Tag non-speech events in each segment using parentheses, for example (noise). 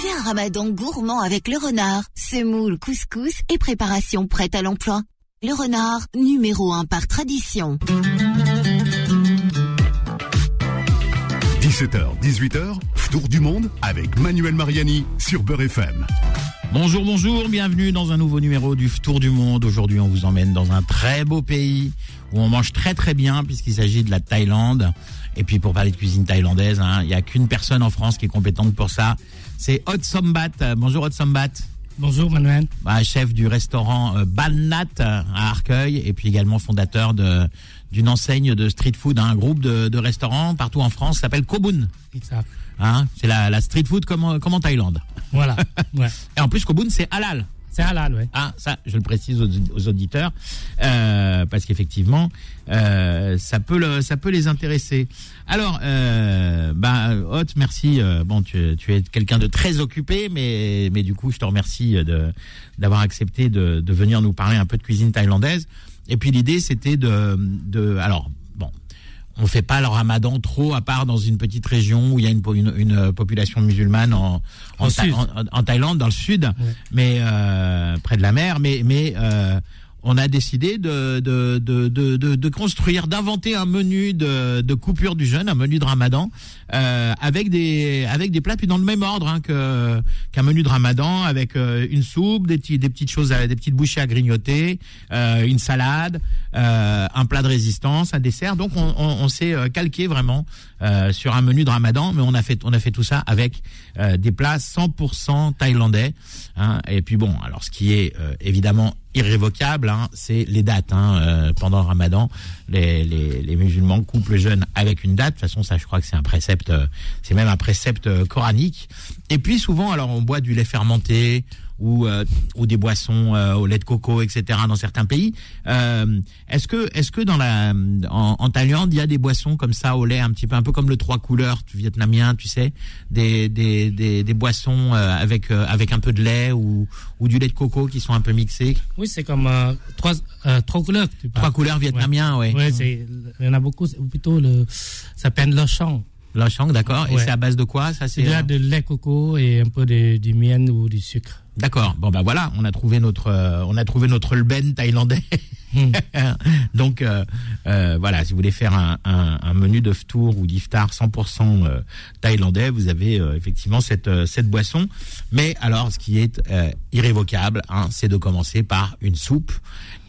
Vivez un ramadan gourmand avec le renard, semoule, couscous et préparation prête à l'emploi. Le renard, numéro 1 par tradition. 17h, 18h, Tour du Monde avec Manuel Mariani sur Beurre FM. Bonjour, bonjour, bienvenue dans un nouveau numéro du Tour du Monde. Aujourd'hui, on vous emmène dans un très beau pays où on mange très très bien puisqu'il s'agit de la Thaïlande. Et puis pour parler de cuisine thaïlandaise, hein, il n'y a qu'une personne en France qui est compétente pour ça. C'est Hot Sombat. Bonjour Hot Sombat. Bonjour Manuel. Bah, chef du restaurant euh, Balnat euh, à Arcueil et puis également fondateur de d'une enseigne de street food, un groupe de, de restaurants partout en France s'appelle Kobun. Exact. Hein, c'est la, la street food comme, en- comme en Thaïlande. Voilà. (laughs) Ouais. Et en plus Kobun c'est halal. C'est halal, ouais. Ah, ça, je le précise aux, auditeurs, euh, parce qu'effectivement, euh, ça peut le, ça peut les intéresser. Alors, euh, bah, Hot, merci. euh, bon, tu, tu es quelqu'un de très occupé, mais, mais du coup, je te remercie de d'avoir accepté de, de venir nous parler un peu de cuisine thaïlandaise. Et puis l'idée, c'était de, de, alors, on fait pas le ramadan trop à part dans une petite région où il y a une, une population musulmane en, Thaïlande, dans le sud, mais euh, près de la mer. Mais, mais euh, on a décidé de, de, de, de, construire, d'inventer un menu de, coupure du jeûne, un menu de ramadan, euh, avec des avec des plats puis dans le même ordre hein, qu'un menu de ramadan, avec euh, une soupe, des petites choses, à, des petites bouchées à grignoter, euh, une salade, un plat de résistance, un dessert. Donc on, s'est calqué vraiment sur un menu de ramadan, mais on a fait on a fait tout ça avec des plats 100% thaïlandais. Hein. Et puis bon, alors ce qui est évidemment irrévocable, hein, c'est les dates. Hein. Euh, pendant le ramadan, les, les, les musulmans coupent le jeûne avec une date. De toute façon, ça, je crois que c'est un précepte, euh, c'est même un précepte euh, coranique. Et puis souvent, alors on boit du lait fermenté ou euh, ou des boissons euh, au lait de coco, etc. Dans certains pays. Euh, est-ce que est-ce que dans la en, en Thaïlande, il y a des boissons comme ça au lait, un petit peu un peu comme le trois couleurs vietnamien, tu sais, des des des, des boissons avec avec un peu de lait ou ou du lait de coco qui sont un peu mixés? Oui, c'est comme trois, trois couleurs. Tu. Trois couleurs vietnamiens, ouais. Ouais, c'est, il y en a beaucoup. plutôt le, ça s'appelle le champ. La chang, d'accord. Et Ouais. c'est à base de quoi Ça C'est euh, de lait coco et un peu de, du miel ou du sucre. D'accord. Bon bah voilà, on a trouvé notre euh, on a trouvé notre lben thaïlandais. Hmm. (laughs) Donc euh, euh, voilà, si vous voulez faire un, un, un menu de tour ou d'iftar 100% euh, thaïlandais, vous avez euh, effectivement cette cette boisson. Mais alors, ce qui est euh, irrévocable, hein, c'est de commencer par une soupe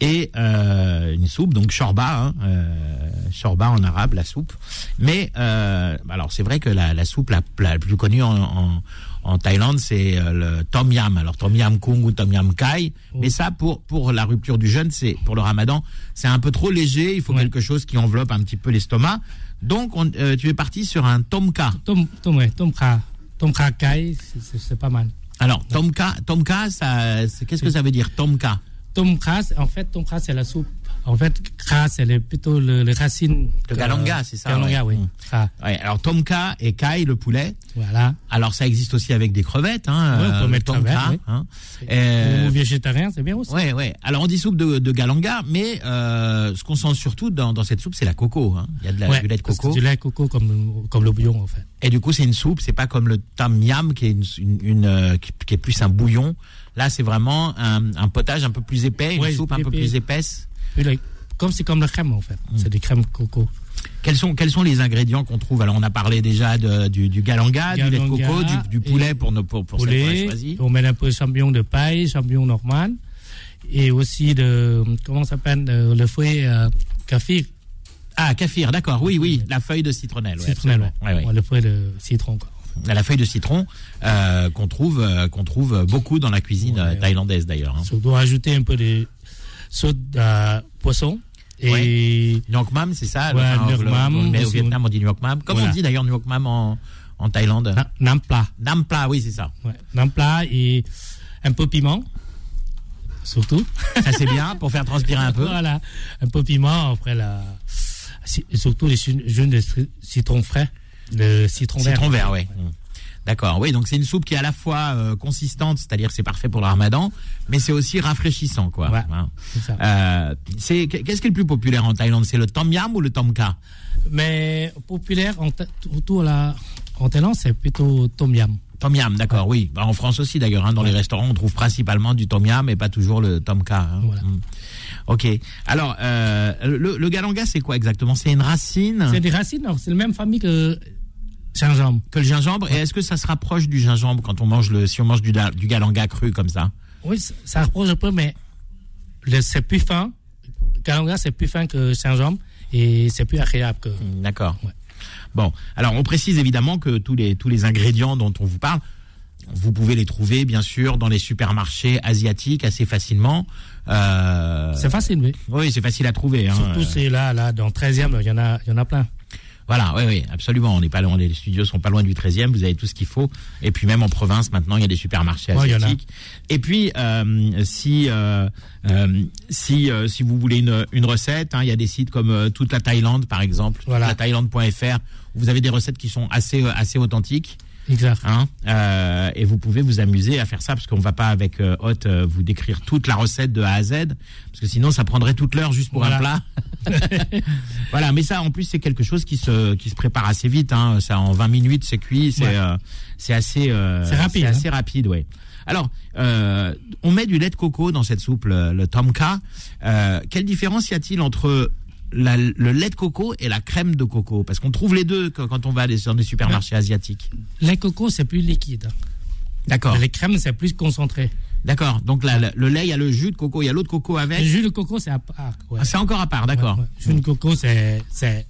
et euh, une soupe, donc shorba, hein, euh, shorba en arabe, la soupe. Mais euh, alors c'est vrai que la, la soupe la, la plus connue en, en en Thaïlande, c'est euh, le tom yam. Alors tom yam kung ou tom yam kai. Mais ça, pour pour la rupture du jeûne, c'est pour le Ramadan, c'est un peu trop léger. Il faut Ouais. quelque chose qui enveloppe un petit peu l'estomac. Donc, on, euh, tu es parti sur un tomka. Tom, tom, ouais, tom kha. Tom kha kai, c'est, pas mal. Alors tomka, tomka, qu'est-ce que ça veut dire tomka Tom kha, c'est- en fait, tom kha, c'est la soupe. En fait, kha, c'est plutôt le, le racine. De galanga, c'est ça, Galanga, ouais. oui. Ouais, alors tomka et kai, le poulet. Voilà. Alors ça existe aussi avec des crevettes, hein. Ouais, on peut euh, mettre tomka, crevettes, oui. hein. Euh, Ou végétarien, c'est bien aussi. Ouais, ouais. Alors on dit soupe de, de galanga, mais euh, ce qu'on sent surtout dans, dans cette soupe, c'est la coco. Hein. Il y a de la, Ouais, du lait de coco. Du lait coco comme, comme le bouillon, en fait. Et du coup, c'est une soupe. C'est pas comme le tam yam qui est une, une, une, qui, qui est plus un bouillon. Là, c'est vraiment un, un potage un peu plus épais, une soupe un peu plus épaisse. Comme c'est comme la crème, en fait. Mm. C'est des crèmes coco. Quels sont quels sont les ingrédients qu'on trouve? Alors, on a parlé déjà de, du, du galanga, du lait de coco, du, du poulet et pour nos pour, pour celle qu'on a poulet, choisi. on met un peu de champignon de paille, champignon normal, et aussi de, comment s'appelle, le fouet euh, café, Ah, kaffir, d'accord. Oui, oui, la feuille de citronnelle. ouais, citronnelle. Ouais, le fouet de citron, quoi. La feuille de citron euh, qu'on trouve euh, qu'on trouve beaucoup dans la cuisine Ouais, euh, thaïlandaise d'ailleurs. Hein. Surtout ajouter un peu de sauce de poisson, et Nuoc mam, c'est ça Ouais, le- mam, le- Mais au. Vietnam, on dit nuoc mam. Voilà. on dit d'ailleurs nuoc mam en, en Thaïlande? Na- nam plat. Nam pla, oui, c'est ça. Nam plat et un peu piment, surtout. Ça, c'est bien pour faire transpirer un peu. (laughs) Voilà, un peu piment, après la, surtout les jus de citr- citron frais, le citron vert. Citron vert, oui. D'accord, oui, donc c'est une soupe qui est à la fois euh, consistante, c'est-à-dire c'est parfait pour le ramadan, mais c'est aussi rafraîchissant, quoi. Ouais, Hein. Euh, qu'est-ce qui est le plus populaire en Thaïlande? C'est le tom yam ou le tom kha Mais populaire, en, à la, en Thaïlande, c'est plutôt tom yam. Tom yam, d'accord, oui. Bah, en France aussi d'ailleurs, hein, dans les restaurants, on trouve principalement du tom yam et pas toujours le tomka. Hein. Voilà. Mm. Ok. Alors, euh, le, le galanga, c'est quoi exactement? C'est une racine? C'est des racines, c'est la même famille que gingembre. que le gingembre? Et est-ce que ça se rapproche du gingembre quand on mange le, si on mange du, galanga cru comme ça? Oui, ça, ça rapproche un peu, mais c'est plus fin. Galanga, c'est plus fin que gingembre et c'est plus agréable que. Mm, D'accord. Ouais. Bon, alors on précise évidemment que tous les tous les ingrédients dont on vous parle, vous pouvez les trouver bien sûr dans les supermarchés asiatiques assez facilement. Euh, C'est facile, oui. oui, c'est facile à trouver. hein. Surtout c'est là, là, dans le 13e, il y en a, il y en a plein. Voilà, oui, oui, absolument. On n'est pas loin, les studios sont pas loin du 13e. Vous avez tout ce qu'il faut. Et puis même en province, maintenant, il y a des supermarchés asiatiques. Et puis, euh, si euh, euh, si si vous voulez une, une recette, hein, il y a des sites comme toute la Thaïlande, par exemple, Voilà. la Thaïlande.fr. Où vous avez des recettes qui sont assez assez authentiques. Exact. Hein, euh, et vous pouvez vous amuser à faire ça parce qu'on va pas avec euh, Hot euh, vous décrire toute la recette de A à Z parce que sinon ça prendrait toute l'heure juste pour un plat. (laughs) voilà, mais ça en plus c'est quelque chose qui se qui se prépare assez vite. Hein, ça en 20 minutes c'est cuit, c'est Ouais. euh, c'est assez euh, C'est rapide, hein. assez rapide, ouais. Alors, euh, on met du lait de coco dans cette soupe, le, le tomka. Euh, quelle différence y a-t-il entre la- le lait de coco et la crème de coco Parce qu'on trouve les deux quand on va dans des supermarchés asiatiques. Les cocos, c'est plus liquide. D'accord. Les crèmes, c'est plus concentré. D'accord. Donc là, le, le lait, il y a le jus de coco, il y a l'eau de coco Le avec. jus de coco, c'est à part. ouais. Ah, c'est encore à part, d'accord. Ouais, ouais. Le jus de coco, c'est, c'est,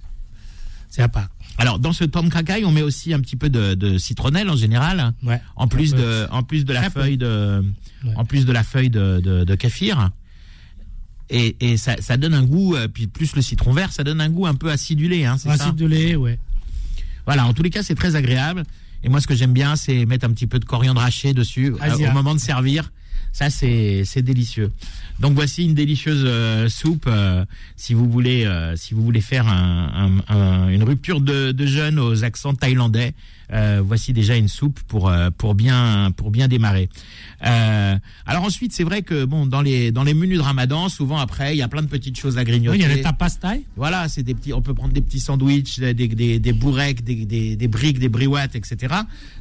à part. Alors dans ce tom kakai, on met aussi un petit peu de, de citronnelle en général, Ouais. en plus de, en plus de la feuille de, en plus de la feuille de, de, de kéfir. Et, et ça, ça donne un goût, euh, puis plus le citron vert, ça donne un goût un peu acidulé, hein, c'est ça. Lait, ouais. Voilà. En tous les cas, c'est très agréable. Et moi, ce que j'aime bien, c'est mettre un petit peu de coriandre haché dessus euh, au moment de servir. Ça, c'est c'est délicieux. Donc voici une délicieuse euh, soupe. euh, si vous voulez, si vous voulez faire un, un- un- une rupture de, de jeûne aux accents thaïlandais, euh, voici déjà une soupe pour euh, pour bien pour bien démarrer. Euh, alors ensuite, c'est vrai que bon dans les dans les menus de Ramadan, souvent après, il y a plein de petites choses à Oui, grignoter. il y a les tapas thaï. Voilà, c'est des petits. On peut prendre des petits sandwichs, des des, des bourrecs, des, des des briques, des briouates, etc.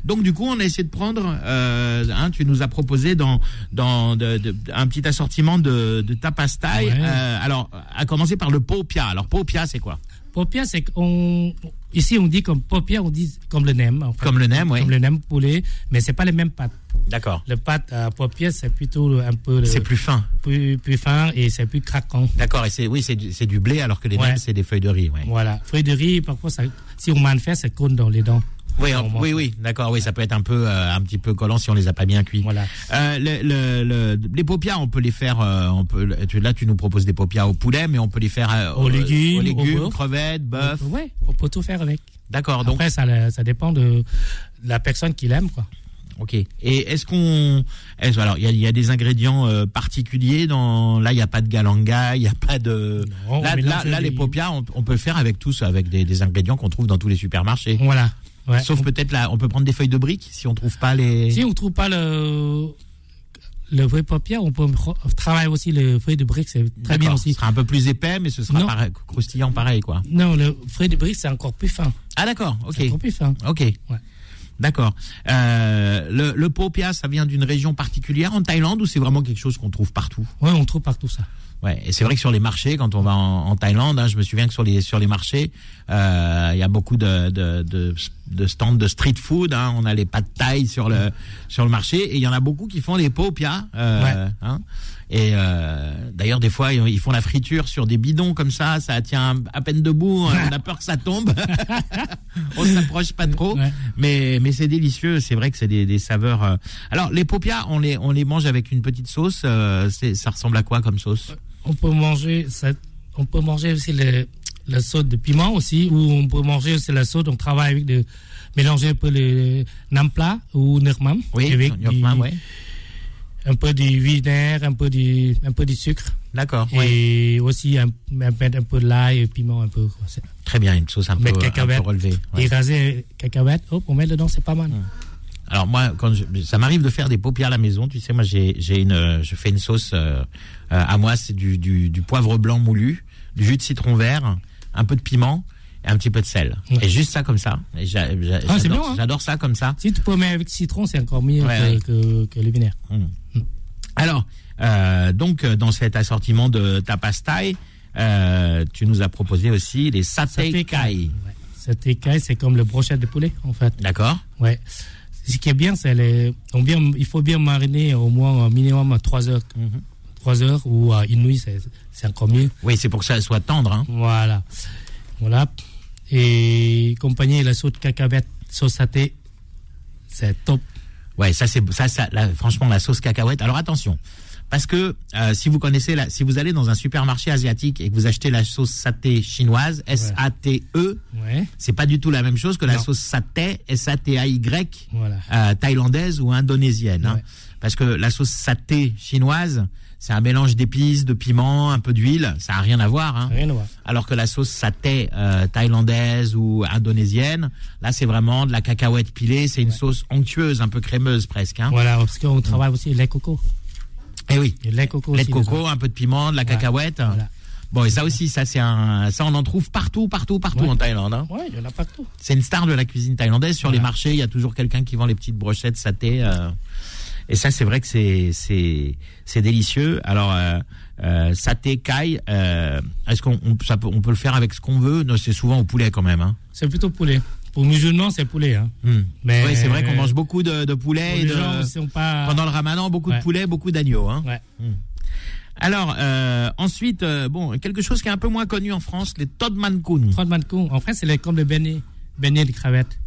Donc du coup, on a essayé de prendre. Euh, hein, tu nous as proposé dans dans de- de- un petit assortiment de de tapas thaï. Ouais. Euh, alors, à commencer par le popia. Alors popia, c'est quoi? Popia, c'est qu'on. Ici, on dit comme popia, on dit comme le nem. en fait. Comme le nem, oui. Comme le nem poulet, mais c'est pas les mêmes pâtes. D'accord. Le pâte à popia, c'est plutôt un peu C'est plus fin. plus, plus fin et c'est plus craquant. D'accord. Et c'est oui, c'est du, blé, alors que les Ouais. nems, c'est des feuilles de riz. Ouais. Voilà. Fruits de riz, parfois, ça, si on fait, ça coule dans les dents. Oui, On oui, oui. D'accord. Oui, ça peut être un peu euh, un petit peu collant si on les a pas bien cuits. Voilà. Euh, le, le, le- les paupias, on peut les faire. euh, on peut. tu- Là, tu nous proposes des paupias au poulet, mais on peut les faire Aux légumes, aux au légumes, bœuf. crevettes, bœuf. Ouais, on peut tout faire avec. D'accord. Donc, Après, ça, ça dépend de la personne qui l'aime, quoi. ok. Et est-ce qu'on, est alors, il y a, il y a des ingrédients euh, particuliers dans. Là, il n'y a pas de galanga, il n'y a pas de. Non, là, les les- paupias, on, on peut le faire avec tous, avec des, des ingrédients qu'on trouve dans tous les supermarchés. Voilà. Ouais. Sauf peut-être là, on peut prendre des feuilles de briques si on trouve pas les. Si on trouve pas le, le vrai papier, on peut travailler aussi le feuille de brique, c'est très bien aussi. Ce sera un peu plus épais, mais ce sera pareil- croustillant pareil, quoi. Non, le feuille de brique, c'est encore plus fin. Ah d'accord, ok. C'est encore plus fin. Ok. D'accord. Euh, le, le popia, ça vient d'une région particulière en Thaïlande ou c'est vraiment quelque chose qu'on trouve partout? Ouais, on trouve partout ça. Ouais. Et c'est vrai que sur les marchés, quand on va en, en Thaïlande, hein, je me souviens que sur les sur les marchés, euh, il y a beaucoup de, de, de, de stands de street food. Hein, on a les pâtes thaï sur le sur le marché et il y en a beaucoup qui font les popia. Euh, Ouais. hein, et euh, d'ailleurs, des fois, ils font la friture sur des bidons comme ça. Ça tient à peine debout. On a peur que ça tombe. (laughs) on s'approche pas trop. Ouais. Mais mais c'est délicieux. C'est vrai que c'est des, des saveurs. euh. Alors les paupias, on les on les mange avec une petite sauce. ça ressemble à quoi comme sauce? On peut manger, ça, on peut manger aussi le, la sauce de piment aussi, ou on peut manger aussi la sauce, on travaille avec de, mélanger un peu le nampla ou nermam. Oui, avec du- ouais. un peu du vinaigre, un peu du, un peu du sucre. D'accord. ouais. Et aussi un, un, peu- un peu de l'ail et piment un peu. Très bien, une sauce un peu, Mettre un peu relevée. ouais. Et raser cacahuètes, hop, on met dedans, c'est pas mal. Alors moi, quand je- ça m'arrive de faire des paupières à la maison, tu sais, moi j'ai j'ai une, je fais une sauce euh, à moi, c'est du, du du poivre blanc moulu, du jus de citron vert, un peu de piment et un petit peu de sel. Ouais. Et juste ça comme ça. Ah, hein. j'adore ça comme ça. Si tu peux mettre avec citron, c'est encore mieux Ouais, que, ouais. que, que le vinaigre. Alors, euh, donc euh, dans cet assortiment de tapas euh, tu nous as proposé aussi les satay kai. Saté kai, c'est comme le brochette de poulet, en fait. D'accord Ouais. Ce qui est bien, c'est les, on bien, il faut bien mariner au moins un minimum 3 heures. Mhm. 3 heures ou à une nuit, c'est encore mieux. Oui, c'est pour que ça soit tendre. Hein. Voilà. Voilà. Et compagnie la sauce cacahuète, sauce saté, c'est top. Ouais, ça c'est ça, ça franchement la sauce cacahuète. Alors attention, parce que euh, si vous connaissez la, si vous allez dans un supermarché asiatique et que vous achetez la sauce saté chinoise, S A T E, Ouais. c'est pas du tout la même chose que la sauce saté S A T A Y Voilà. euh, thaïlandaise ou indonésienne. hein. Parce que la sauce saté chinoise, c'est un mélange d'épices, de piments, un peu d'huile, ça a rien à voir. Hein. Rien à voir. Alors que la sauce saté euh, thaïlandaise ou indonésienne, là c'est vraiment de la cacahuète pilée, c'est une sauce onctueuse, un peu crémeuse presque. Hein. Voilà, parce qu'on travaille aussi lait coco. Et oui, Et lait coco lait aussi. coco, un peu de piment, de la cacahuète. Voilà. Bon et ça aussi, ça c'est un, ça on en trouve partout, partout, partout Ouais. en Thaïlande. Hein. Ouais, il y en a partout. C'est une star de la cuisine thaïlandaise. Sur les marchés, il y a toujours quelqu'un qui vend les petites brochettes saté. euh, et ça, c'est vrai que c'est c'est c'est délicieux. Alors euh, euh, saté kai, euh, est-ce qu'on on, ça peut, on peut le faire avec ce qu'on veut? Non, c'est souvent au poulet quand même. Hein. C'est plutôt poulet. Pour musulmans, c'est poulet. Hein. Hmm. Mais- Oui, c'est vrai qu'on mange beaucoup de, poulet et les de- gens qui sont pas. pendant le Ramadan, beaucoup de poulet, beaucoup d'agneaux. Hein. Ouais. Alors euh, ensuite, euh, bon, quelque chose qui est un peu moins connu en France, les Todd Mancun. Trois de Mancon. En fait, c'est les- comme le beignet. Beignet de crevettes.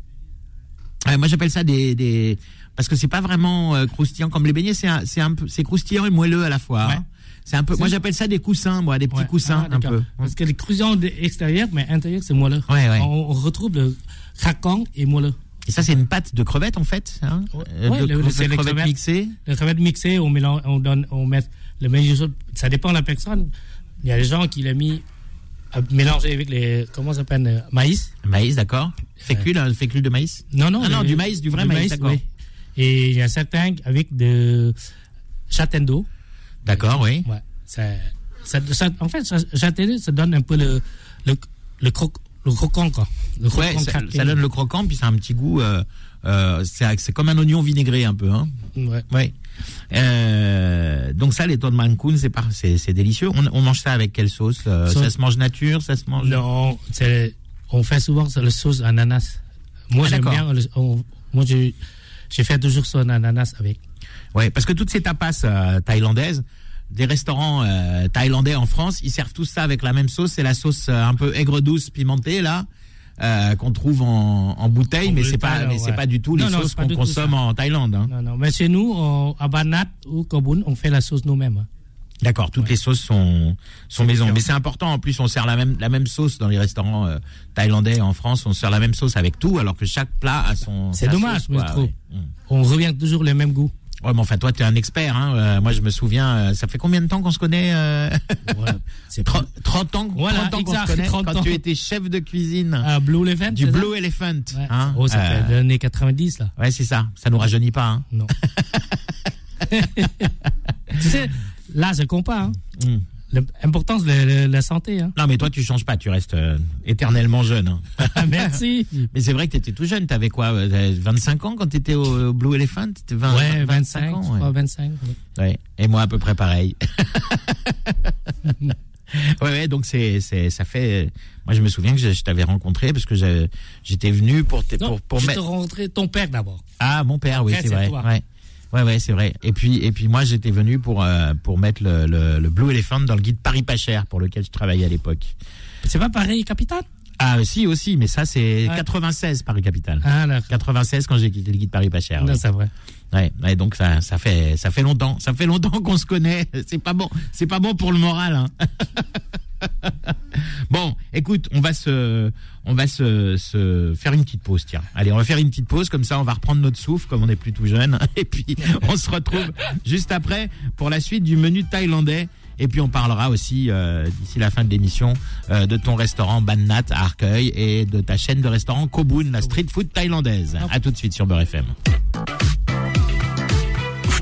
Ouais, moi j'appelle ça des, des parce que c'est pas vraiment euh, croustillant comme les beignets, c'est un, peu c'est croustillant et moelleux à la fois. Ouais. hein. C'est un peu, moi j'appelle ça des coussins, moi, des petits Ouais. coussins Ah, un peu. Parce que les crousillants de extérieur, mais intérieur, c'est moelleux. Ouais, ouais. On, on retrouve le craquant et moelleux. Et ça c'est une pâte de crevettes en fait, hein Ouais. Euh, de, le- de crevettes crevettes. mixées. Les crevettes mixées, on mélange, on donne, on met le meilleur. Ça dépend de la personne. Il y a des gens qui l'ont mis à mélanger avec les, comment ça s'appelle, euh, maïs. Maïs, d'accord. Fécule, un fécule de maïs. Non, non. Ah non, du maïs, du vrai maïs, d'accord. oui. Et il y a certains avec de châtaignes d'eau. D'accord, oui. Ouais. Ça, ça, ça- en fait, d'eau, ça donne un peu le, le, le, croc, le croquant, quoi. Le Ouais, croquant ça, donne le croquant puis ça a un petit goût. Euh, euh, c'est comme un oignon vinaigré un peu, hein. Ouais. Ouais. Euh, donc ça, les Todd Mancun, c'est délicieux. On, on mange ça avec quelle sauce euh, Sauce- Ça se mange nature, ça se mange. Non, on fait souvent la sauce ananas. Moi, Ah, j'aime bien. le- on- moi, j'ai, j'ai fait toujours sauce ananas avec. Ouais, parce que toutes ces tapas euh, thaïlandaises, des restaurants euh, thaïlandais en France, ils servent tous ça avec la même sauce. C'est la sauce euh, un peu aigre douce pimentée là. euh, qu'on trouve en, en bouteille, En mais c'est pas, mais c'est pas du tout les Non, sauces qu'on tout consomme en Thaïlande. hein. Non, non. Mais chez nous, on- à Banat ou Kobun, on fait la sauce nous-mêmes. hein. D'accord, toutes Ouais. les sauces sont sont maison. différent. Mais c'est important. En plus, on sert la même la même sauce dans les restaurants euh, thaïlandais en France. On sert la même sauce avec tout, alors que chaque plat a son. C'est dommage, sauce, quoi, je trouve. ouais. Mm. On revient toujours les mêmes goûts. Ouais, mais enfin, toi, tu es un expert. Hein. Euh, moi, je me souviens. euh, ça fait combien de temps qu'on se connaît euh, Voilà. (laughs) C'est 30, 30 ans, Voilà, 30 ans qu'on se connaît. 30 quand ans. tu étais chef de cuisine Ah, Blue Elephant du Blue Elephant. Ouais. hein. Oh, ça fait des années 90, là. Ouais, c'est ça. Ça nous rajeunit pas. Hein. Non. (laughs) tu sais, là, je pas. Hein. Mm. L'important, c'est le- le- la santé. Hein. Non, mais toi, tu changes pas. Tu restes euh, éternellement jeune. hein. (laughs) Merci. Mais c'est vrai que tu étais tout jeune. Tu avais quoi euh, 25 ans quand tu étais au Blue Elephant? T'étais 20, ouais, 25, ans. je ouais. crois, 25. oui. Ouais. Et moi à peu près pareil. (laughs) ouais, ouais, donc c'est, c'est, ça fait. Moi, je me souviens que je, je t'avais rencontré parce que j'étais venu pour, t- Non, pour, pour je te rentrer ton père d'abord. Ah, mon père, oui, c'est vrai. Ouais. Ouais, ouais, c'est vrai. Et puis, et puis moi, j'étais venu pour euh, pour mettre le, le, le Blue Elephant dans le guide Paris pas cher pour lequel je travaillais à l'époque. C'est pas pareil, capitaine Ah, si aussi, mais ça c'est Ouais. 96 Paris Capitale. Ah, d'accord. 96 quand j'ai quitté le guide Paris pas cher. Non, c'est vrai. Ouais, ouais, donc ça, ça fait, ça fait longtemps, ça fait longtemps (laughs) qu'on se connaît. C'est pas bon, c'est pas bon pour le moral. Hein. (laughs) (laughs) bon, écoute, on va se, on va se, se faire une petite pause. Tiens, allez, on va faire une petite pause comme ça, on va reprendre notre souffle comme on est plus tout jeune. (laughs) Et puis (laughs) on se retrouve juste après pour la suite du menu thaïlandais. Et puis on parlera aussi euh, d'ici la fin de l'émission euh, de ton restaurant Bannat à Arcueil et de ta chaîne de restaurant Kobun, la street food thaïlandaise. À tout de suite sur Beurre FM.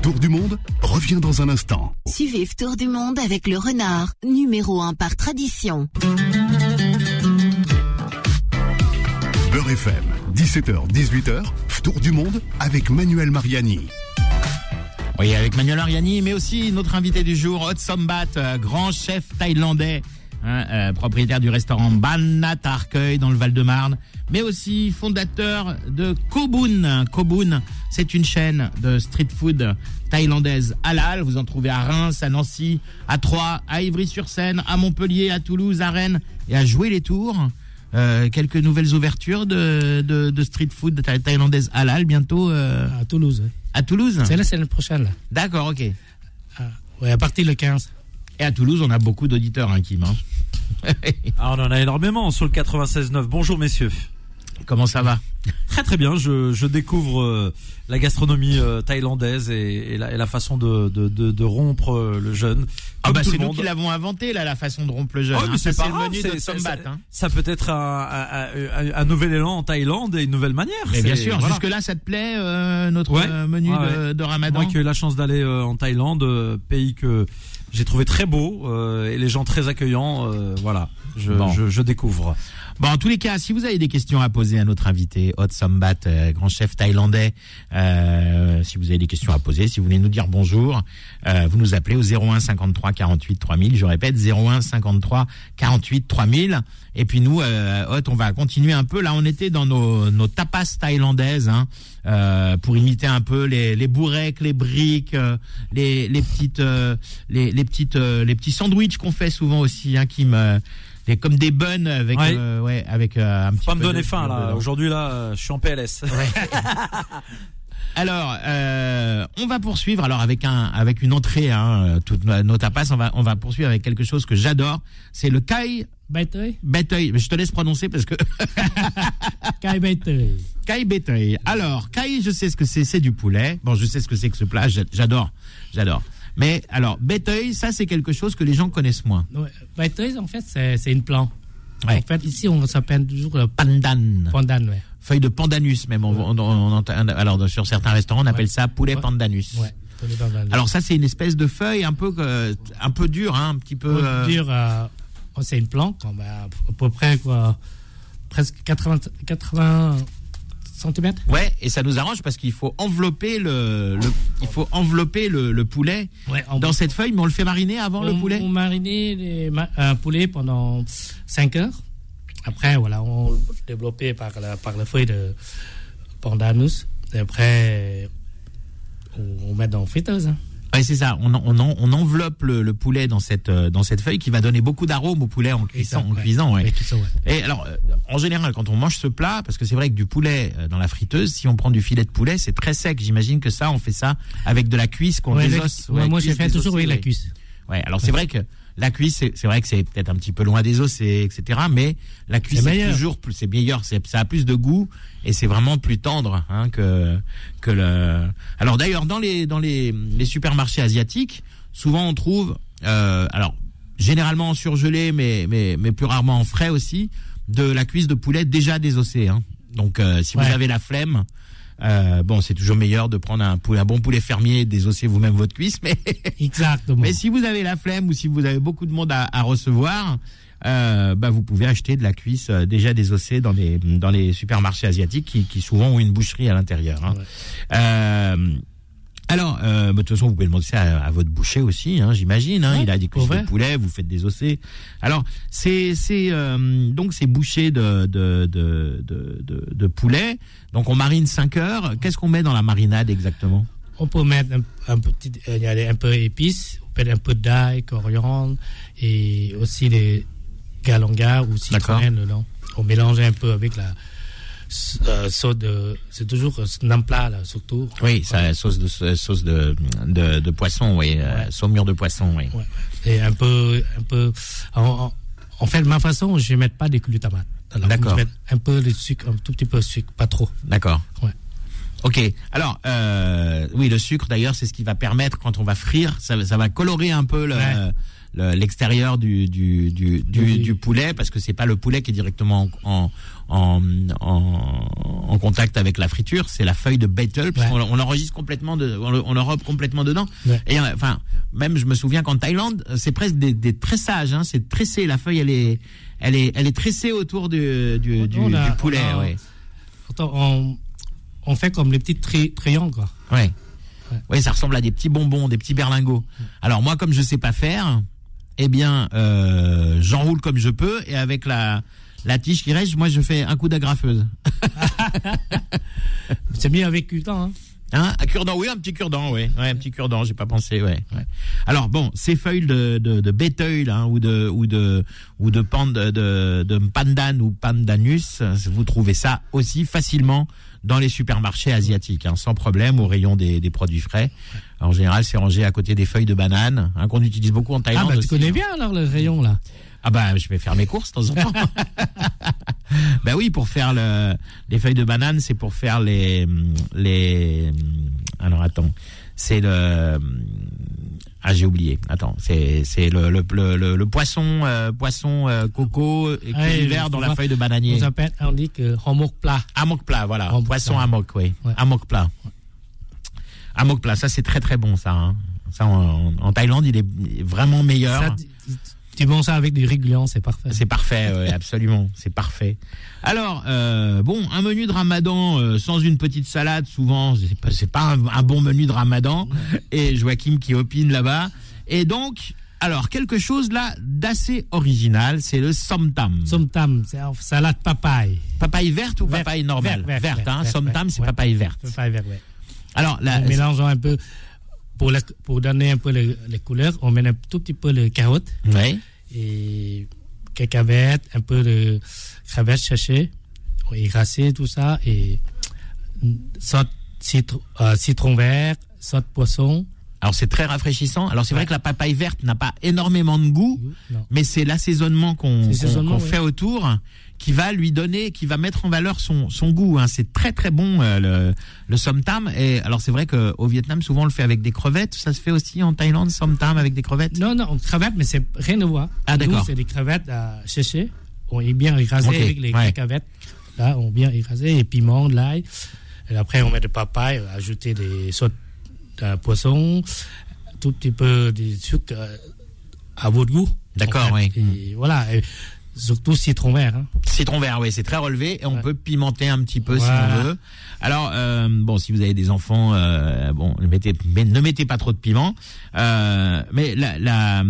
Tour du monde revient dans un instant. Suivez Tour du Monde avec le renard, numéro 1 par tradition. Beurre FM, 17h, 18h, Tour du monde avec Manuel Mariani. Oui, avec Manuel Mariani, mais aussi notre invité du jour, Hot Sombat, euh, grand chef thaïlandais, hein, euh, propriétaire du restaurant Banat à Arcueil dans le Val-de-Marne, mais aussi fondateur de Kobun. Kobun, c'est une chaîne de street food thaïlandaise halal. Vous en trouvez à Reims, à Nancy, à Troyes, à Ivry-sur-Seine, à Montpellier, à Toulouse, à Rennes et à Jouer-les-Tours. Euh, quelques nouvelles ouvertures de, de, de street food thaï- thaïlandaise halal bientôt euh, À Toulouse. à Toulouse? C'est la semaine prochaine. D'accord, ok. Et Ah, ouais, à partir le 15. à Toulouse, on a beaucoup d'auditeurs, hein, Kim. hein. (laughs) Ah, on en a énormément sur le 96.9. Bonjour messieurs. Comment ça va? Très très bien, je, je découvre euh, la gastronomie euh, thaïlandaise et, et la, et la façon de, de, de, de rompre euh, le jeûne. Ah bah c'est nous qui l'avons inventé là, la façon de rompre le jeûne. Oh, hein. Ça, c'est pas le menu de Sombat. c'est- Hein. Ça peut être un, un, un- un nouvel élan en Thaïlande et une nouvelle manière. Mais bien sûr, voilà. jusque là, ça te plaît notre Ouais. menu Ouais, de, Ramadan? Moi qui ai eu la chance d'aller en Thaïlande, pays que j'ai trouvé très beau euh, et les gens très accueillants, euh, voilà, je, Bon. je, je découvre. Bon, en tous les cas, si vous avez des questions à poser à notre invité, Hot Sombat, euh, grand chef thaïlandais, euh, si vous avez des questions à poser, si vous voulez nous dire bonjour, euh, vous nous appelez au 01 53 48 3000. Je répète, 01 53 48 3000. Et puis nous, euh, Hot, on va continuer un peu. Là, on était dans nos, nos tapas thaïlandaises, hein, euh, pour imiter un peu les, les les briques, les, les petites, les, les petites, les petits sandwichs qu'on fait souvent aussi, hein, qui me des- comme des buns avec Ouais. euh, ouais avec euh, un petit Pas me peu donner de- faim là. Aujourd'hui là, euh, je suis en PLS. (laughs) Alors, euh, on va poursuivre alors avec un avec une entrée hein, nos, nos tapas, on va on va poursuivre avec quelque chose que j'adore, c'est le kai Baiteuil beteuil. Je te laisse prononcer parce que (laughs) Kai Baiteuil. kai beteuil. Alors, kai, je sais ce que c'est, c'est du poulet. Bon, je sais ce que c'est que ce plat, j'a- j'adore. J'adore. Mais alors, beteuil, ça c'est quelque chose que les gens connaissent moins. Ouais, Baiteuil, en fait, c'est une plante. Ouais. En fait, ici, on s'appelle toujours le Pandan. pandan. Ouais. Feuille de pandanus même. On, on- on entend- alors sur certains restaurants, on appelle ça poulet pandanus. Ouais. le pandan. Alors ça c'est une espèce de feuille un peu euh, un peu dure, hein, un petit peu. Euh, dire, euh, c'est une plante, à peu près quoi, presque 80, 80 cm. Ouais, et ça nous arrange parce qu'il faut envelopper le, le- il faut envelopper le, le poulet Ouais, en- dans cette feuille, mais on le fait mariner avant le poulet. on marinait un poulet pendant 5 heures. Après, voilà, on le développait par la, par la feuille de pandanus. Et après, on, on met dans la friteuse. hein. Ouais, c'est ça. On, on, en- on enveloppe le, le poulet dans cette euh, dans cette feuille qui va donner beaucoup d'arômes au poulet en cuisant. En cuisant, ouais. Ouais. Et alors, euh, en général, quand on mange ce plat, parce que c'est vrai que du poulet euh, dans la friteuse, si on prend du filet de poulet, c'est très sec. J'imagine que ça, on fait ça avec de la cuisse qu'on désosse. ouais, moi, j'ai cuisse fait toujours avec la cuisse. Ouais, alors c'est vrai que la cuisse, c'est vrai que c'est peut-être un petit peu loin des os, et, etc. Mais la cuisse, C'est toujours plus, c'est meilleur, c'est- ça a plus de goût et c'est vraiment plus tendre hein, que que le. Alors d'ailleurs, dans les dans les, les supermarchés asiatiques, souvent on trouve, euh, alors généralement en surgelé, mais mais mais plus rarement en frais aussi, de la cuisse de poulet déjà désossée. Hein. Donc euh, si Ouais. vous avez la flemme. Euh, bon, c'est toujours meilleur de prendre un, poulet, un bon poulet fermier et désosser vous-même votre cuisse, mais (laughs) Exactement. mais si vous avez la flemme ou si vous avez beaucoup de monde à, à recevoir, euh, bah vous pouvez acheter de la cuisse euh, déjà désossée dans les dans les supermarchés asiatiques qui, qui souvent ont une boucherie à l'intérieur. hein. Ouais. Euh, alors, euh, bah, de toute façon, vous pouvez demander ça à, à votre boucher aussi, hein, j'imagine. Hein, Ouais, il a des cuisses de poulet, vous faites des ossés. Alors, c'est euh, donc c'est bouché de de, de de de de poulet. Donc on marine 5 heures. Qu'est-ce qu'on met dans la marinade exactement? On peut mettre un, un petit, euh, il y a des- un peu d'épices, on peut mettre un peu d'ail, coriandre et aussi les galangas ou D'accord. citronelle dedans. On mélange un peu avec la euh, sauce de, c'est toujours euh, nampla là surtout. Oui, ça sauce de sauce de de, de poisson, oui, euh, Ouais. saumure de poisson, oui. Ouais. Et un peu, un peu. En, en- fait, ma façon, je ne mets pas des glutamate. D'accord. Je mets un peu de sucre, un tout petit peu de sucre, pas trop. D'accord. Ouais. Ok. Alors, euh, oui, le sucre d'ailleurs, c'est ce qui va permettre quand on va frire, ça, ça va colorer un peu le- Ouais. Le- l'extérieur du du, du, du, Oui. du poulet parce que c'est pas le poulet qui est directement en en, en, en contact avec la friture, c'est la feuille de betel puisqu'on on l'enregistre complètement de, on l'enrobe complètement dedans. Ouais. Et euh, enfin, même je me souviens qu'en Thaïlande, c'est presque des, des tressages, hein, c'est tressé. La feuille, elle est elle est, elle est tressée autour du, du, du, On a- du poulet. on a- ouais. Attends, on, on fait comme les petits tri- triangles, quoi. Ouais. Ouais. Ouais, ça ressemble à des petits bonbons, des petits berlingots. Alors moi, comme je sais pas faire, eh bien, euh, j'enroule comme je peux et avec la la tige qui reste, moi, je fais un coup d'agrafeuse. (laughs) C'est mieux avec temps, hein. Hein, un cure-dent, oui, un petit cure-dent, oui, ouais, un petit cure-dent, j'ai pas pensé, ouais, ouais. Alors bon, ces feuilles de de, de béteuil, là, ou de ou de ou de de, de pandan ou pandanus, vous trouvez ça aussi facilement dans les supermarchés asiatiques, hein, sans problème, au rayon des, des produits frais. En général, c'est rangé à côté des feuilles de banane, hein, qu'on utilise beaucoup en Ah, Thaïlande. bah, tu connais hein. bien, alors, le rayon, là. Ah bah je vais faire mes courses de temps en temps. (laughs) bah oui, pour faire le, les feuilles de banane, c'est pour faire les les. Alors attends, c'est le. Ah j'ai oublié. Attends, c'est c'est le le, le, poisson euh, poisson euh, coco et Ouais, je dans la feuille de bananier. On s'appelle, on dit que homok plat. Amok plat, voilà. Amok poisson plat. amok, oui. Ouais. Amok plat. Amok plat, ça c'est très très bon ça. hein. Ça en, en Thaïlande, il est vraiment meilleur. Ça, tu- manges ça avec du riz gluant, c'est parfait. C'est parfait, ouais, (laughs) absolument, c'est parfait. Alors, euh, bon, un menu de Ramadan euh, sans une petite salade, souvent, c'est pas, c'est pas un, un bon menu de Ramadan. Et Joachim qui opine là-bas. Et donc, alors quelque chose là d'assez original, c'est le somtam. Somtam, c'est salade papaye. Papaye verte ou papaye normale? Verte, hein. Somtam, c'est papaye verte. Papaye verte, ouais. Alors, là, mélangeant un peu, pour, la- pour donner un peu le- les couleurs, on met un tout petit peu de carottes ouais. et cacahuètes, un peu de crevettes séchées, écrasées, tout ça, et soit citron, euh, citron vert, soit poisson. Alors c'est très rafraîchissant. Alors c'est vrai que la papaye verte n'a pas énormément de goût. Non. mais c'est l'assaisonnement qu'on fait autour qui va lui donner, qui va mettre en valeur son, son goût. hein. C'est très très bon euh, le, le somtam. Et alors c'est vrai qu'au Vietnam souvent on le fait avec des crevettes. Ça se fait aussi en Thaïlande somtam avec des crevettes? Non, non, crevettes, mais c'est rien à voir. Ah, d'accord. C'est des crevettes à sécher. On est bien écrasé avec les ouais. cacahuètes. Là, on bien écrasé, et piment, de l'ail. Et après, on met de papaye, ajouter des sautes de poisson, tout petit peu de sucre euh, à votre goût. D'accord, En fait. oui. Et voilà. Et surtout citron vert. Hein. Citron vert, oui, c'est très relevé et on Ouais. peut pimenter un petit peu si on veut. Alors euh, bon, si vous avez des enfants, euh, bon, ne mettez, mais ne mettez pas trop de piment. Euh, mais la, la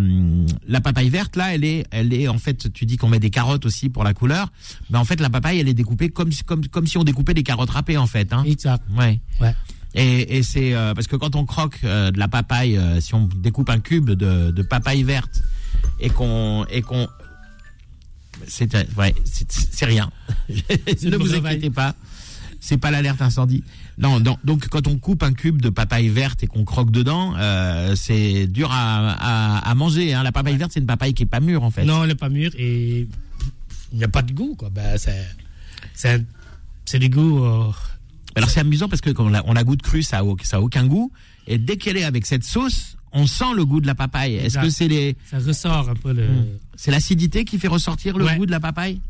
la papaye verte là, elle est, elle est en fait, tu dis qu'on met des carottes aussi pour la couleur. Mais en fait, la papaye, elle est découpée comme si- comme comme si on découpait des carottes râpées en fait. Hein. Exact. Ouais. Ouais. Et, et c'est euh, parce que quand on croque euh, de la papaye, euh, si on découpe un cube de, de papaye verte et qu'on et qu'on c'est ouais, c'est rien. (laughs) ne vous réveil. inquiétez pas. C'est pas l'alerte incendie. Non, non, donc quand on coupe un cube de papaye verte et qu'on croque dedans, c'est dur à, à, à manger. Hein. La papaye verte, c'est une papaye qui est pas mûre en fait. Non, elle n'est pas mûre et il n'y a pas de goût. Quoi. Ben, c'est, c'est, un- c'est du goût. euh, Alors c'est amusant parce que quand on la, on la goûte crue, ça a, ça a aucun goût. Et dès qu'elle est avec cette sauce, on sent le goût de la papaye. Est-ce que c'est les, ça ressort un peu le. c'est l'acidité qui fait ressortir le Ouais. goût de la papaye?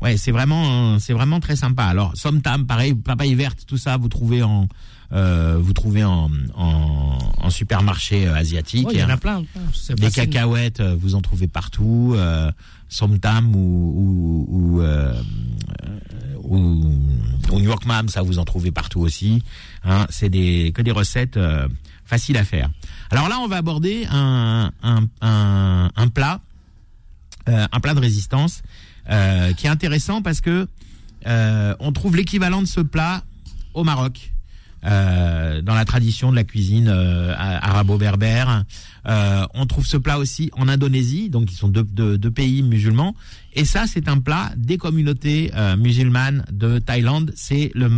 Ouais, c'est vraiment, c'est vraiment très sympa. Alors somtam, pareil, papaye verte, tout ça, vous trouvez en, euh, vous trouvez en, en, en supermarché euh, asiatique. Il y en Et, a plein. Des facile. cacahuètes, euh, vous en trouvez partout. Euh, somtam ou ou ou, euh, ou, ou New York Mam, ça vous en trouvez partout aussi. Hein, c'est des que des recettes euh, faciles à faire. Alors là, on va aborder un un un, un plat, euh, un plat de résistance euh, qui est intéressant parce que euh, on trouve l'équivalent de ce plat au Maroc. euh, dans la tradition de la cuisine euh, arabo-berbère. Euh, on trouve ce plat aussi en Indonésie, donc ils sont deux, deux, deux pays musulmans. Et ça, c'est un plat des communautés euh, musulmanes de Thaïlande. C'est le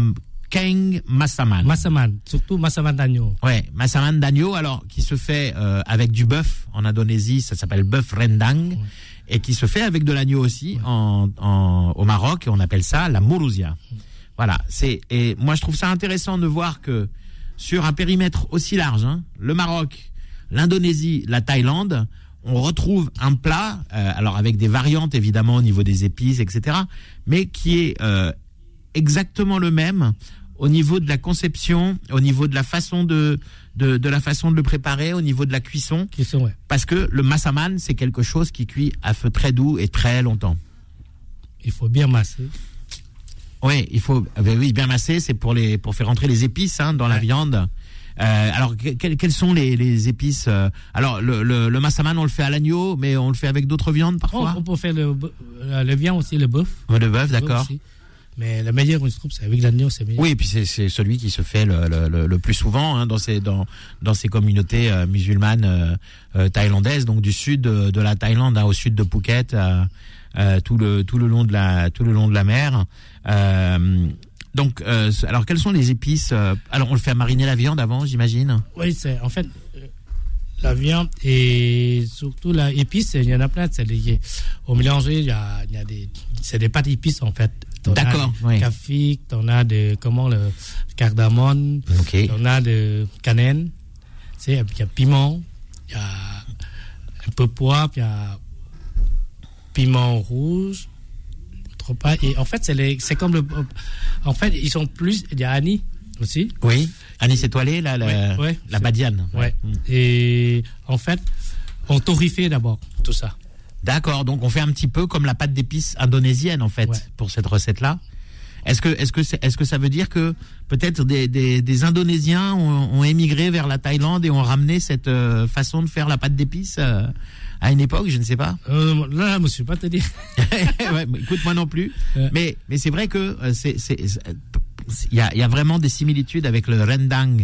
Keng Massaman. Massaman, surtout Massaman d'agneau. Ouais, massaman d'agneau, alors qui se fait euh, avec du bœuf en Indonésie, ça s'appelle bœuf rendang, et qui se fait avec de l'agneau aussi en, en- au Maroc, et on appelle ça la mourousia. Voilà, c'est et moi je trouve ça intéressant de voir que sur un périmètre aussi large, hein, le Maroc, l'Indonésie, la Thaïlande, on retrouve un plat, euh, alors avec des variantes évidemment au niveau des épices, etc., mais qui est euh, exactement le même au niveau de la conception, au niveau de la façon de, de, de la façon de le préparer, au niveau de la cuisson, Qui sont, ouais. parce que le massaman c'est quelque chose qui cuit à feu très doux et très longtemps. il faut bien masser. Oui, il faut, ah ben oui, bien masser, c'est pour les, pour faire rentrer les épices hein, dans la viande. Euh, alors, que- quelles, sont les, les épices euh, Alors, le, le, le massaman, on le fait à l'agneau, mais on le fait avec d'autres viandes On, parfois? on peut faire le, euh, le viande aussi, le bœuf, Le bœuf d'accord. Mais le meilleur, je trouve, c'est avec l'agneau, c'est meilleur. Oui, et puis c'est celui qui se fait le, le, plus souvent hein, dans ces dans dans ces communautés euh, musulmanes euh, euh, thaïlandaises, donc du sud de, de la Thaïlande, hein, au sud de Phuket, euh, tout le tout le long de la tout le long de la mer. Donc, alors quelles sont les épices Alors, on le fait mariner la viande avant, j'imagine. Oui, c'est en fait la viande et surtout la épice, il y en a plein. C'est au mélanger. Il y a, il y a des, c'est des pâtes épices en fait. D'accord, oui. Café, t'en as de comment le cardamone, t'en as de cannelle. C'est il y a piment, il y a un peu poivre, il y a piment rouge. Trop pas. Et en fait, c'est les, c'est comme le, en fait, ils sont plus. Il y a Annie aussi. Oui. Anis étoilé, là, la, Ouais, ouais, la c'est- badiane. Ouais. Et en fait, on torréfie d'abord tout ça. D'accord, donc on fait un petit peu comme la pâte d'épices indonésienne en fait Ouais. pour cette recette-là. Est-ce que est-ce que est-ce que ça veut dire que peut-être des, des, des Indonésiens ont, ont émigré vers la Thaïlande et ont ramené cette euh, façon de faire la pâte d'épices euh, à une époque, je ne sais pas? Euh, là, je ne pas te dire. (laughs) Ouais, mais écoute moi non plus. Ouais. Mais mais c'est vrai que c'est il y a y a vraiment des similitudes avec le rendang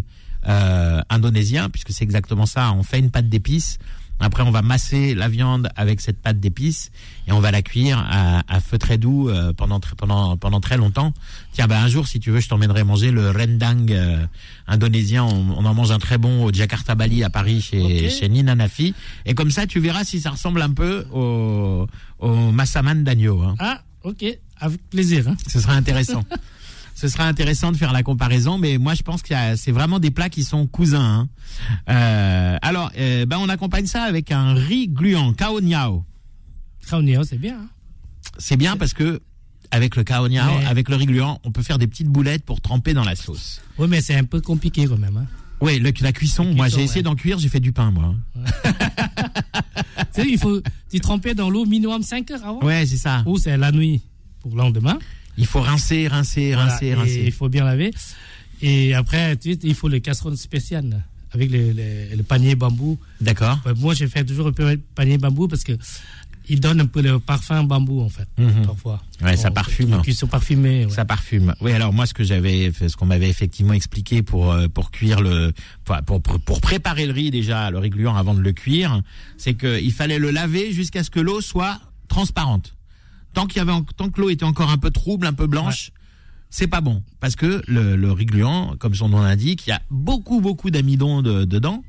indonésien puisque c'est exactement ça. On fait une pâte d'épices. Après, on va masser la viande avec cette pâte d'épices et on va la cuire à, à feu très doux euh, pendant pendant pendant très longtemps. Tiens, bah un jour, si tu veux, je t'emmènerai manger le rendang euh, indonésien. On, on en mange un très bon au Jakarta Bali à Paris chez Ok. chez Nina Nafi. Et comme ça, tu verras si ça ressemble un peu au au massaman d'agneau. Hein. Ah, ok, avec plaisir. hein. Ce sera intéressant. (laughs) Ce sera intéressant de faire la comparaison, mais moi je pense que c'est vraiment des plats qui sont cousins. hein. Euh, alors, euh, ben on accompagne ça avec un riz gluant, kao niao. Kraunio, c'est bien. hein. C'est bien parce que avec le kao niao, Mais- avec le riz gluant, on peut faire des petites boulettes pour tremper dans la sauce. Oui, mais c'est un peu compliqué quand même. Hein. Oui, la cuisson. La moi, j'ai essayé ouais. d'en cuire, j'ai fait du pain, moi. (laughs) tu sais, il faut tu tremper dans l'eau minimum 5 heures avant? Ouais, c'est ça. Ou c'est la nuit pour le lendemain? Il faut rincer, rincer, Voilà, rincer, rincer. il faut bien laver. Et après, il faut le casserole spécial avec le, le- le panier bambou. D'accord. Moi, je fais toujours un peu panier bambou parce que il donne un peu le parfum bambou en fait, Mhm. parfois. Ouais, ça parfume. Qui sont parfumés. ouais. Ça parfume. Oui, alors moi, ce que j'avais, ce qu'on m'avait effectivement expliqué pour euh, pour cuire le, pour, pour préparer le riz déjà, le riz gluant avant de le cuire, c'est qu'il fallait le laver jusqu'à ce que l'eau soit transparente. Tant qu'il y avait, tant que l'eau était encore un peu trouble, un peu blanche, c'est pas bon parce que le, le riz gluant, comme son nom l'indique, il y a beaucoup beaucoup d'amidon de- dedans.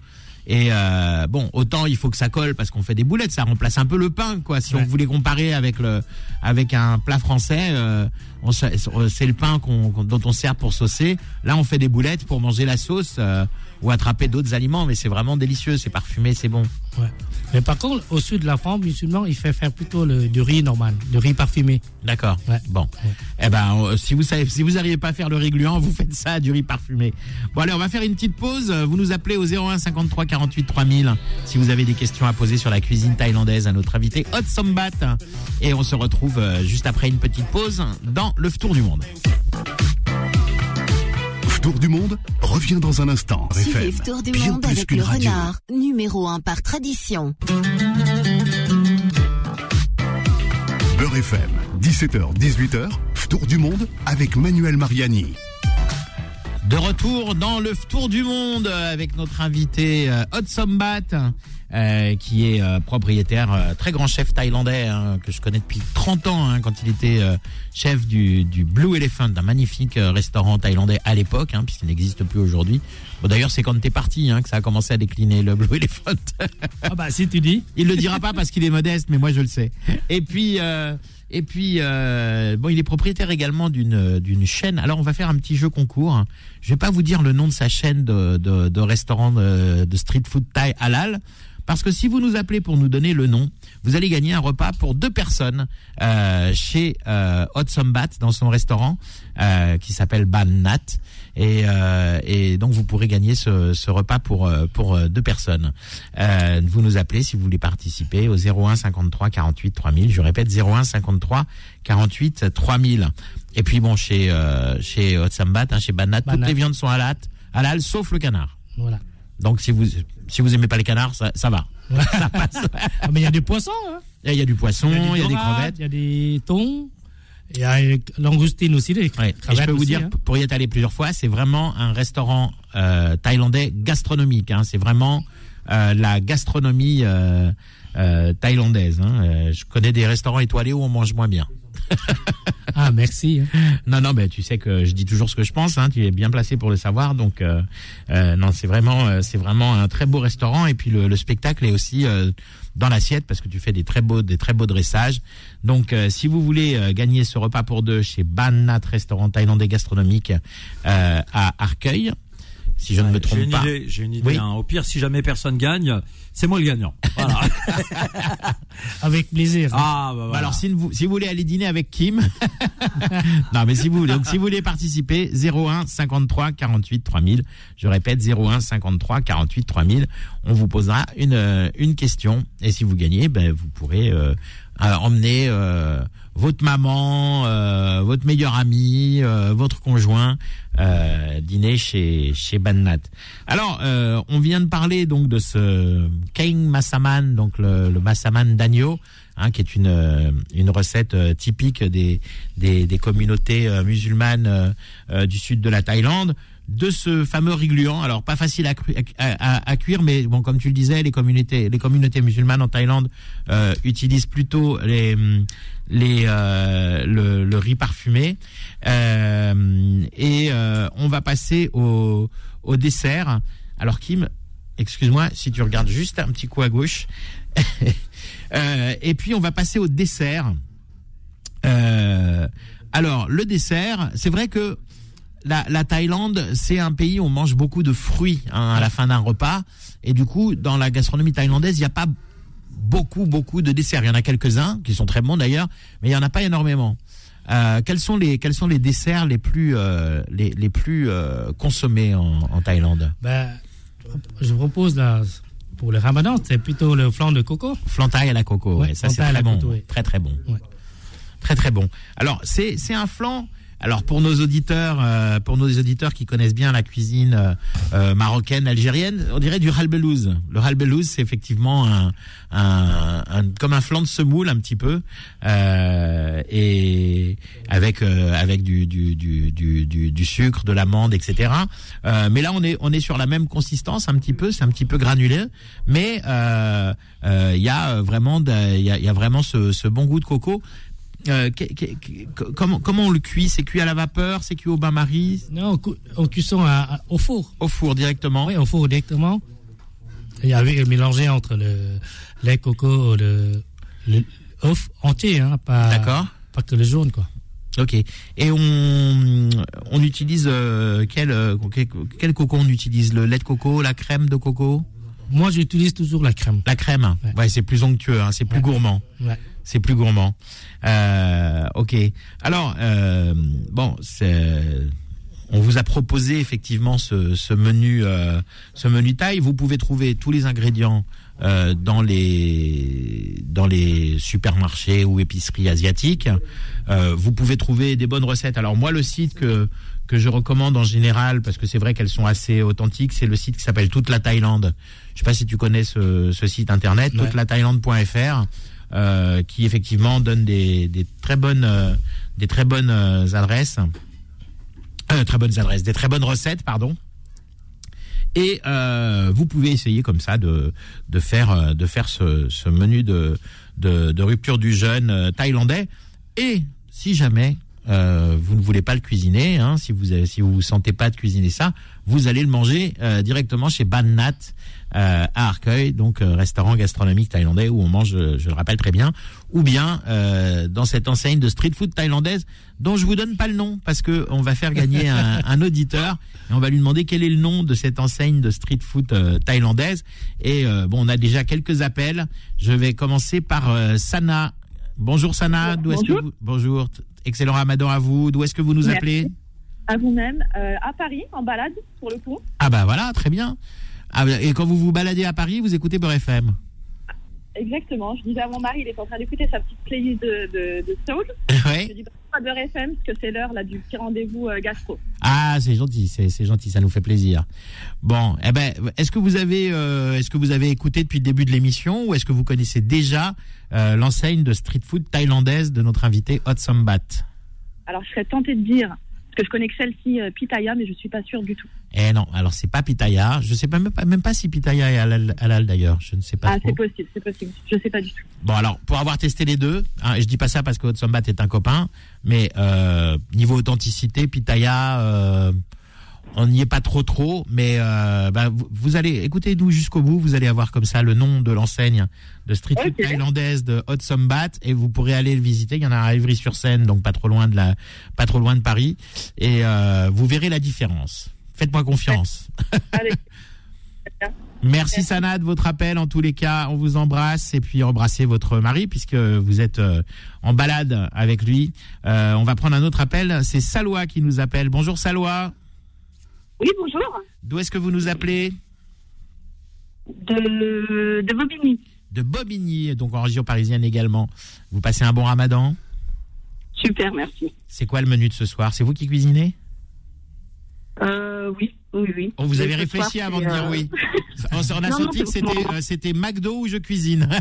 Et euh, bon, autant il faut que ça colle parce qu'on fait des boulettes, ça remplace un peu le pain, quoi. Si on voulait comparer avec le avec un plat français, euh, sa- c'est le pain qu'on- dont on sert pour saucer. Là, on fait des boulettes pour manger la sauce euh, ou attraper d'autres aliments, mais c'est vraiment délicieux, c'est parfumé, c'est bon. Ouais. Mais par contre, au sud de la France, musulman, il fait faire plutôt le, du riz normal, le riz parfumé. D'accord. Ouais. Bon. Eh ben, euh, si vous savez, si vous n'arrivez pas à faire le riz gluant, (laughs) vous faites ça, du riz parfumé. Bon, allez, on va faire une petite pause. Vous nous appelez au 01 53 48 3000 si vous avez des questions à poser sur la cuisine thaïlandaise à notre invité Hot Sombat. Et on se retrouve euh, juste après une petite pause dans le Tour du Monde. Tour du monde revient dans un instant. Suivez RFM, Tour du bien Monde avec le radio. renard, numéro 1 par tradition. Beurre FM, 17h, 18h, Tour du monde avec Manuel Mariani. De retour dans le Tour du Monde avec notre invité euh, Hot Sombat, euh, qui est euh, propriétaire, euh, très grand chef thaïlandais hein, que je connais depuis 30 ans, hein, quand il était euh, chef du, du Blue Elephant, un magnifique euh, restaurant thaïlandais à l'époque, hein, puisqu'il n'existe plus aujourd'hui. Bon, D'ailleurs, c'est quand t'es parti hein, que ça a commencé à décliner le Blue Elephant. Ah bah si tu dis. Il le dira pas parce qu'il est modeste, mais moi je le sais. Et puis, euh, et puis, euh, bon, il est propriétaire également d'une d'une chaîne. Alors, on va faire un petit jeu concours. Je vais pas vous dire le nom de sa chaîne de de, de restaurant de, de street food thaï halal parce que si vous nous appelez pour nous donner le nom, vous allez gagner un repas pour deux personnes euh, chez euh, Hot Sombat dans son restaurant euh, qui s'appelle Ban Nat. Et, euh, et donc vous pourrez gagner ce, ce repas pour euh, pour euh, deux personnes. Euh, vous nous appelez si vous voulez participer au 01 53 48 3000. Je répète 01 53 48 3000. Et puis bon chez euh, chez Hot Sambat, hein, chez Banat, toutes Banat. les viandes sont halal, halal sauf le canard. Voilà. Donc si vous si vous aimez pas les canards, ça, ça va. Ça passe. Ah, mais il y a des poissons, hein. Il y a du poisson, il y a des crevettes. Il y a des thons. Il y a euh, langoustine aussi. Des Ouais. Et je peux vous aussi, dire, hein. pour y être allé plusieurs fois, c'est vraiment un restaurant euh, thaïlandais gastronomique. Hein. C'est vraiment euh, la gastronomie euh, thaïlandaise. Hein. Je connais des restaurants étoilés où on mange moins bien. (laughs) Ah, merci. hein. Non, non, ben tu sais que je dis toujours ce que je pense. Hein, tu es bien placé pour le savoir. Donc, euh, euh, non, c'est vraiment, euh, c'est vraiment un très beau restaurant. Et puis le, le spectacle est aussi euh, dans l'assiette parce que tu fais des très beaux, des très beaux dressages. Donc, euh, si vous voulez gagner ce repas pour deux chez Banat Restaurant Thaïlandais Gastronomique à Arcueil, si je ne me J'ai trompe une pas. idée. J'ai une idée. Oui. hein. Au pire, si jamais personne gagne, c'est moi le gagnant. Voilà. (laughs) Avec plaisir. ah bah Bah voilà. Alors si vous, si vous voulez aller dîner avec Kim, (laughs) non mais si vous voulez, donc si vous voulez participer, 01 53 48 3000. Je répète 01 53 48 3000. On vous posera une euh, une question et si vous gagnez, ben vous pourrez euh, euh, emmener euh, votre maman, euh, votre meilleur ami, euh, votre conjoint euh, dîner chez chez Bannat. Alors, euh, on vient de parler donc de ce Kain Massaman, donc le, le Massaman d'agneau, hein, qui est une euh, une recette euh, typique des des, des communautés musulmanes du sud de la Thaïlande. De ce fameux rigluant, alors pas facile à, cuire, mais bon, comme tu le disais, les communautés, les communautés musulmanes en Thaïlande euh, utilisent plutôt les, les, euh, le, le riz parfumé. Euh, et euh, on va passer au, au dessert. Alors Kim, excuse-moi si tu regardes juste un petit coup à gauche. (laughs) Euh, et puis on va passer au dessert. Euh, alors le dessert, c'est vrai que la, la Thaïlande, c'est un pays où on mange beaucoup de fruits hein, à la fin d'un repas. Et du coup, dans la gastronomie thaïlandaise, il n'y a pas beaucoup, beaucoup de desserts. Il y en a quelques-uns qui sont très bons d'ailleurs, mais il n'y en a pas énormément. Euh, quels sont les quels sont les desserts les plus euh, les, les plus euh, consommés en, en Thaïlande? Ben, je propose pour le ramadan, c'est plutôt le flan de coco. Flan thaï à la coco, Ouais, ouais, ça c'est très bon, coco, ouais. très très bon, Ouais. très très bon. Alors c'est c'est un flan. Alors pour nos auditeurs, euh, pour nos auditeurs qui connaissent bien la cuisine euh, euh, marocaine, algérienne, on dirait du halbelouz. Le halbelouz, c'est effectivement un, un, un- comme un flan de semoule un petit peu, euh, et avec euh, avec du du, du, du, du, sucre, de l'amande, etc. Euh, mais là on est on est sur la même consistance un petit peu, c'est un petit peu granulé, mais il y a vraiment il y a, y a vraiment ce, ce bon goût de coco. Euh, que- que- que- comment comment on le cuit? C'est cuit à la vapeur? C'est cuit au bain-marie? Non, au cuisson à- à- au four. Au four directement? Oui, au four directement. Il y avait mélangé entre le lait coco, le, le œuf entier, hein, pas, D'accord. pas que le jaune, quoi. Ok. Et on on utilise euh, quel, euh, quel quel coco on utilise? Le lait de coco, la crème de coco, Moi, j'utilise toujours la crème. la crème. Ouais, Ouais. c'est plus onctueux, hein, c'est plus Ouais. gourmand. Ouais. C'est plus gourmand. Euh, ok. Alors euh, bon, c'est on vous a proposé effectivement ce, ce menu, euh, ce menu taille. Vous pouvez trouver tous les ingrédients euh, dans les dans les supermarchés ou épiceries asiatiques. Euh, vous pouvez trouver des bonnes recettes. Alors moi, le site que que je recommande en général, parce que c'est vrai qu'elles sont assez authentiques, c'est le site qui s'appelle Toute la Thaïlande. Je sais pas si tu connais ce, ce site internet, Ouais. toutelathaïlande.fr, euh, qui effectivement donne des, très bonnes des très bonnes euh, adresses, Euh, très bonnes adresses, des très bonnes recettes, pardon. Et vous pouvez essayer comme ça de de faire de faire ce, menu de, de rupture du jeûne thaïlandais. Et si jamais vous ne voulez pas le cuisiner, hein, si vous avez, si vous sentez pas de cuisiner ça, vous allez le manger directement chez Ban Nat euh, à Arcueil, donc euh, restaurant gastronomique thaïlandais où on mange, euh, je le rappelle très bien, ou bien euh, dans cette enseigne de street food thaïlandaise dont je vous donne pas le nom parce que on va faire gagner un, (laughs) un auditeur et on va lui demander quel est le nom de cette enseigne de street food euh, thaïlandaise. Et euh, bon, on a déjà quelques appels. Je vais commencer par euh, Sana. Bonjour Sana, d'où est-ce que vous Bonjour, excellent Ramadan à vous. D'où est-ce que vous nous Merci. appelez À vous-même, euh, à Paris, en balade, pour le coup. Ah bah voilà, très bien. Ah, et quand vous vous baladez à Paris, vous écoutez Beurre FM. Exactement. Je disais à mon mari, il est en train d'écouter sa petite playlist de, de, de Soul. (laughs) Je Ouais. dis pas de FM, parce que c'est l'heure là du petit rendez-vous euh, gastro. Ah, c'est gentil, c'est c'est gentil, ça nous fait plaisir. Bon, eh ben, est-ce que vous avez, euh, est-ce que vous avez écouté depuis le début de l'émission ou est-ce que vous connaissez déjà euh, l'enseigne de street food thaïlandaise de notre invité Hot Sambat? Alors, je serais tentée de dire, parce que je connais que celle-ci, euh, Pitaya, mais je suis pas sûre du tout. Eh non, alors c'est pas Pitaya. Je sais pas même pas, même pas si Pitaya est halal, halal, d'ailleurs. Je ne sais pas ah, c'est possible, c'est possible. Je sais pas du tout. Bon alors, pour avoir testé les deux, hein, je dis pas ça parce que Hot Sambat est un copain, mais euh, niveau authenticité, Pitaya, euh, on n'y est pas trop trop, mais euh, bah, vous, vous allez écoutez-nous jusqu'au bout, vous allez avoir comme ça le nom de l'enseigne de street food thaïlandaise de Hot Sambat et vous pourrez aller le visiter. Il y en a à Ivry-sur-Seine, donc pas trop loin de la, pas trop loin de Paris, et euh, vous verrez la différence. Faites-moi confiance. Allez, (laughs) Merci Sana de votre appel. En tous les cas, on vous embrasse et puis embrassez votre mari puisque vous êtes euh, en balade avec lui. Euh, on va prendre un autre appel. C'est Salwa qui nous appelle. Bonjour Salwa. Oui, bonjour. D'où est-ce que vous nous appelez De, de Bobigny. De Bobigny, donc en région parisienne également. Vous passez un bon ramadan Super, merci. C'est quoi le menu de ce soir? C'est vous qui cuisinez? Euh, oui, oui, oui. Oh, vous avez réfléchi soir, avant de dire euh, oui. On, s- on a Non, (laughs) non, senti que c'était euh, c'était McDo ou je cuisine. (laughs)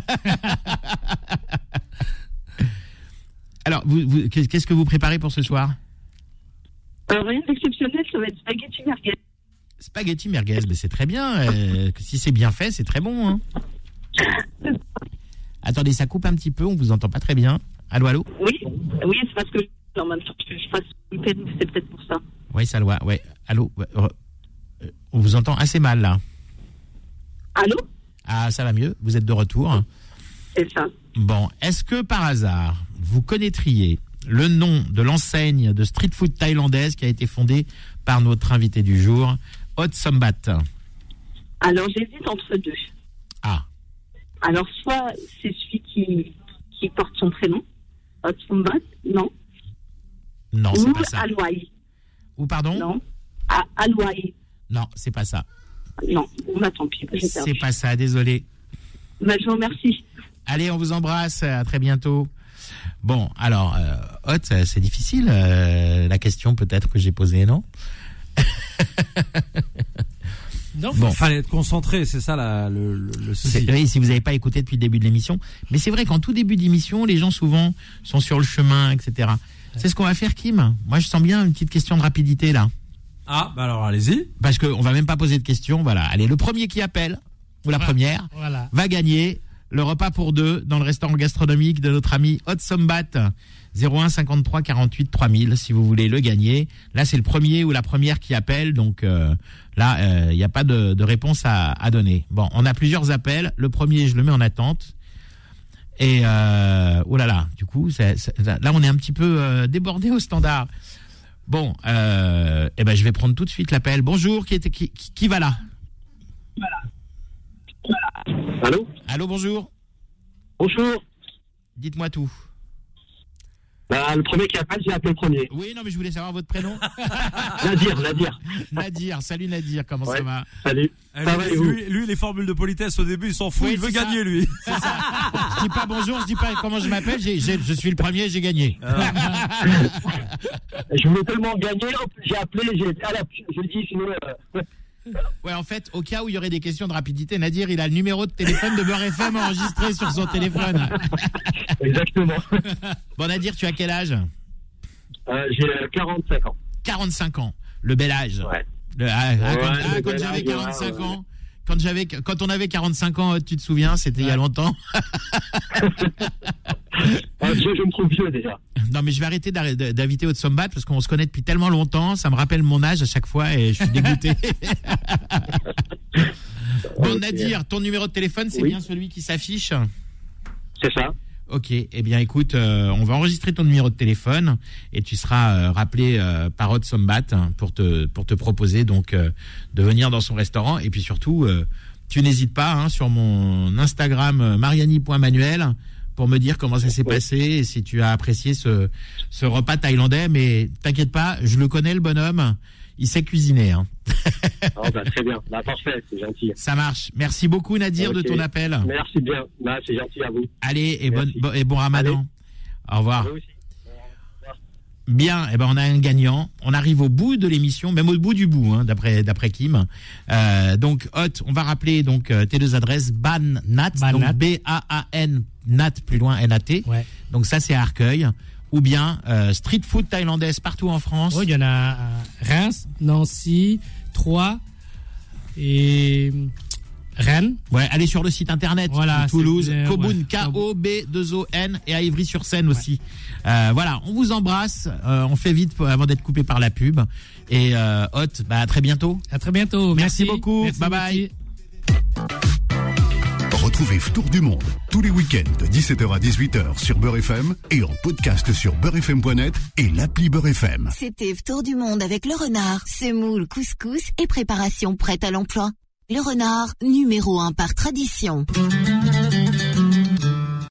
Alors, vous- vous- qu'est-ce que vous préparez pour ce soir? Rien d'exceptionnel, ça va être spaghetti merguez. Spaghetti merguez, mais c'est très bien. euh, si c'est bien fait, c'est très bon. hein. Attendez, ça coupe un petit peu, on vous entend pas très bien. Allô, allô Oui, oui, c'est parce que en même que je fasse c'est peut-être pour ça. Oui, ça doit. Ouais. Allô euh, On vous entend assez mal là. Allô Ah, ça va mieux. Vous êtes de retour. C'est ça. Bon, est-ce que par hasard, vous connaîtriez le nom de l'enseigne de street food thaïlandaise qui a été fondée par notre invité du jour, Hot Sambat Alors j'hésite entre deux. Ah, Alors soit c'est celui qui, qui porte son prénom, Otsumbat, non. non, c'est pas ça. Ou pardon non. Ah, Aloai, Non, c'est pas ça. non. Bah, tant pis, j'ai C'est pas ça, désolé. Bah, je vous remercie. Allez, on vous embrasse. À très bientôt. Bon, alors, euh, Hot, euh, c'est difficile euh, la question peut-être que j'ai posée, non (laughs) Non, Bon. Il fallait être concentré, c'est ça la, le, souci. oui, si vous n'avez pas écouté depuis le début de l'émission. Mais c'est vrai qu'en tout début d'émission, les gens souvent sont sur le chemin, etc. C'est ce qu'on va faire, Kim. Moi, je sens bien une petite question de rapidité là, Ah, bah alors allez-y. parce qu'on va même pas poser de questions. Voilà. Allez, le premier qui appelle ou la première Voilà. va gagner le repas pour deux dans le restaurant gastronomique de notre ami Hot Sombat 01 53 48 3000 si vous voulez le gagner. Là, c'est le premier ou la première qui appelle, donc euh, là, il n'y a pas de, réponse à, donner. Bon, on a plusieurs appels. Le premier, je le mets en attente. Et euh, oh là là, du coup, là, on est un petit peu euh, débordé au standard. Bon, euh, eh ben, je vais prendre tout de suite l'appel. Bonjour, qui, qui, qui, qui va là? Allô? Allô, bonjour. Bonjour. Dites-moi tout. Bah, le premier qui appelle, j'ai appelé le premier. Oui, non, mais je voulais savoir votre prénom. (laughs) Nadir, Nadir. (laughs) Nadir, salut Nadir, comment ça va Salut. Eh, Ça va et vous lui, lui, les formules de politesse au début, il s'en fout, Oui, il veut ça. gagner lui. C'est ça. Je dis pas bonjour, je dis pas comment je m'appelle, j'ai- j'ai- je suis le premier, j'ai gagné. (laughs) Je voulais tellement gagner, j'ai appelé, j'ai la je dis sinon. euh, Ouais, (laughs) en fait, au cas où il y aurait des questions de rapidité, Nadir, il a le numéro de téléphone de Beurre FM enregistré sur son téléphone. (laughs) exactement. (laughs) Bon, Nadir, tu as quel âge? Euh, j'ai euh, 45 ans. 45 ans, le bel âge. Ouais. Le- ah, Ouais, quand ah, j'avais âge, 45 ouais, ans, quand j'avais, quand on avait 45 ans, tu te souviens, c'était il y a longtemps. (laughs) Ah, je, je me trouve vieux déjà. Non, mais je vais arrêter d'inviter Haute Sombat parce qu'on se connaît depuis tellement longtemps. Ça me rappelle mon âge à chaque fois et je suis (laughs) dégoûté. (laughs) bon. Nadir, ton numéro de téléphone, c'est Oui. bien celui qui s'affiche C'est ça. Ok, eh bien écoute, euh, on va enregistrer ton numéro de téléphone et tu seras euh, rappelé euh, par Hot Sombat hein, pour te pour te proposer donc euh, de venir dans son restaurant. Et puis surtout euh, tu n'hésites pas hein, sur mon Instagram euh, mariani.manuel pour me dire comment ça s'est passé et si tu as apprécié ce ce repas thaïlandais. Mais t'inquiète pas, je le connais le bonhomme, il sait cuisiner hein. Ah, (laughs) bah, très bien. Bah, parfait, c'est gentil. Ça marche. Merci beaucoup Nadir de ton appel. Merci bien. Bah, c'est gentil à vous. Allez et bon, bon- et bon Ramadan. Au revoir. À vous aussi. Bien, eh ben on a un gagnant. On arrive au bout de l'émission, même au bout du bout, hein, d'après d'après Kim. Euh, donc Hot, on va rappeler donc euh, tes deux adresses Ban Nat, Ban donc. B A A N Nat plus loin N A T. Ouais. Donc ça c'est à Arcueil. Ou bien euh, street food thaïlandaise partout en France. Oui, il y en a à Reims, Nancy, Troyes et Rennes. Ouais, allez sur le site internet Voilà, Toulouse, euh, Kobun, ouais. K-O-B-2-O-N et à Ivry-sur-Seine aussi. Euh, voilà, on vous embrasse. Euh, on fait vite avant d'être coupé par la pub. Et euh, Hot, bah à très bientôt. À très bientôt. Merci Merci, beaucoup. Merci, Bye bye. merci. Retrouvez Tour du Monde tous les week-ends de 17h à 18h sur Beurre FM et en podcast sur beurrefm.net et l'appli Beurre FM. C'était Tour du monde avec le renard, semoule, couscous et préparation prête à l'emploi. Le renard, numéro un par tradition.